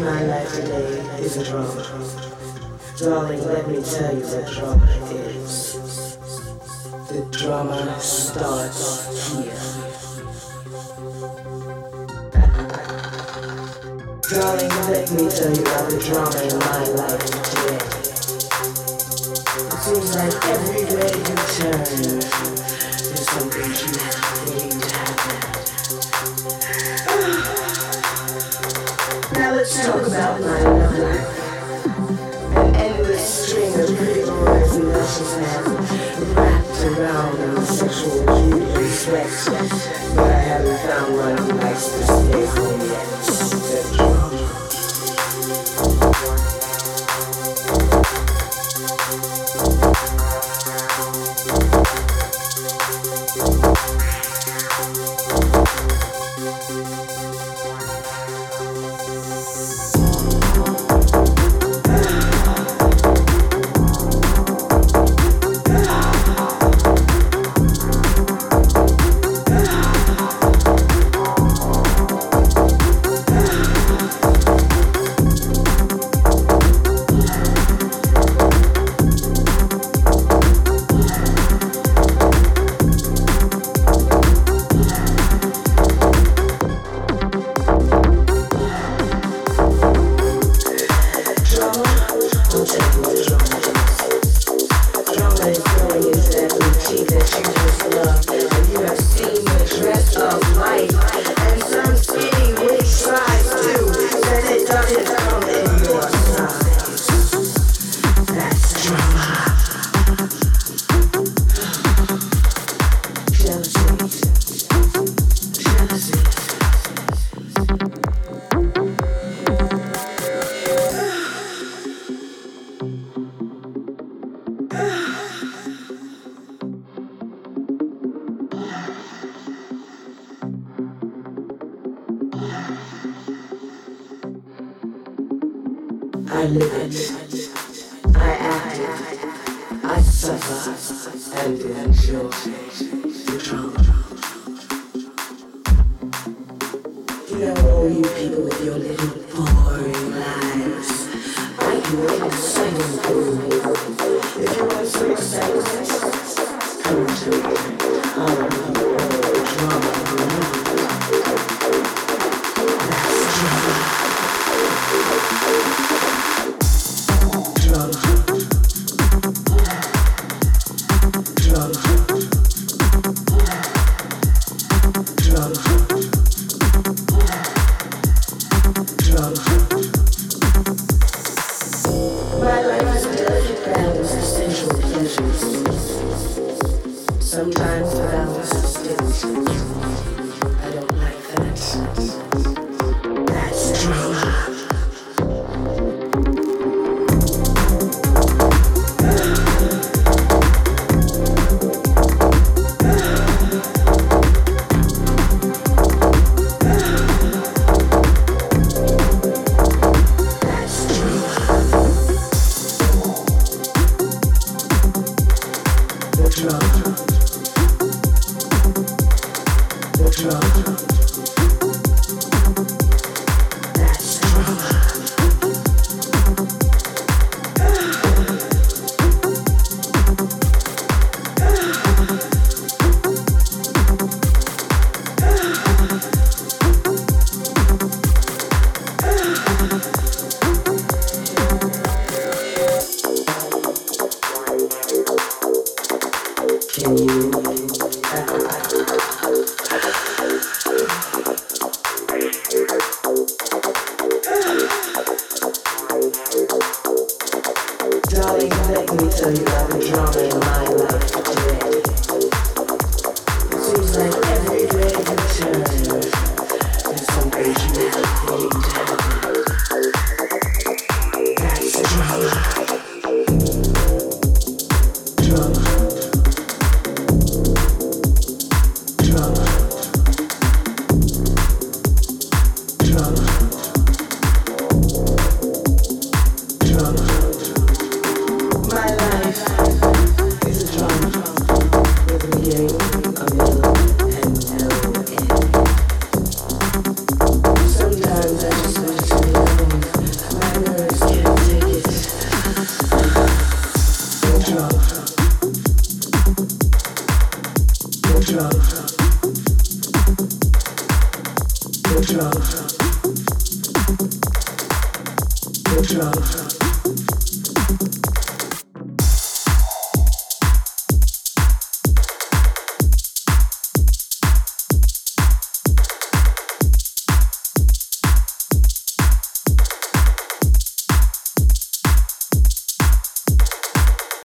today is a drama. Darling, let me tell you what drama is. The drama starts here. Darling, let me tell you about the drama in my life today. It seems like everywhere you turn, there's something beautiful and wrapped around in sexual beauty and sweat. But I haven't found one who likes to stay home yet. I live it. I act it. I suffer and enjoy the drama. You know, all you people with your little Sometimes the balance is still. I don't like that. The in my life drove.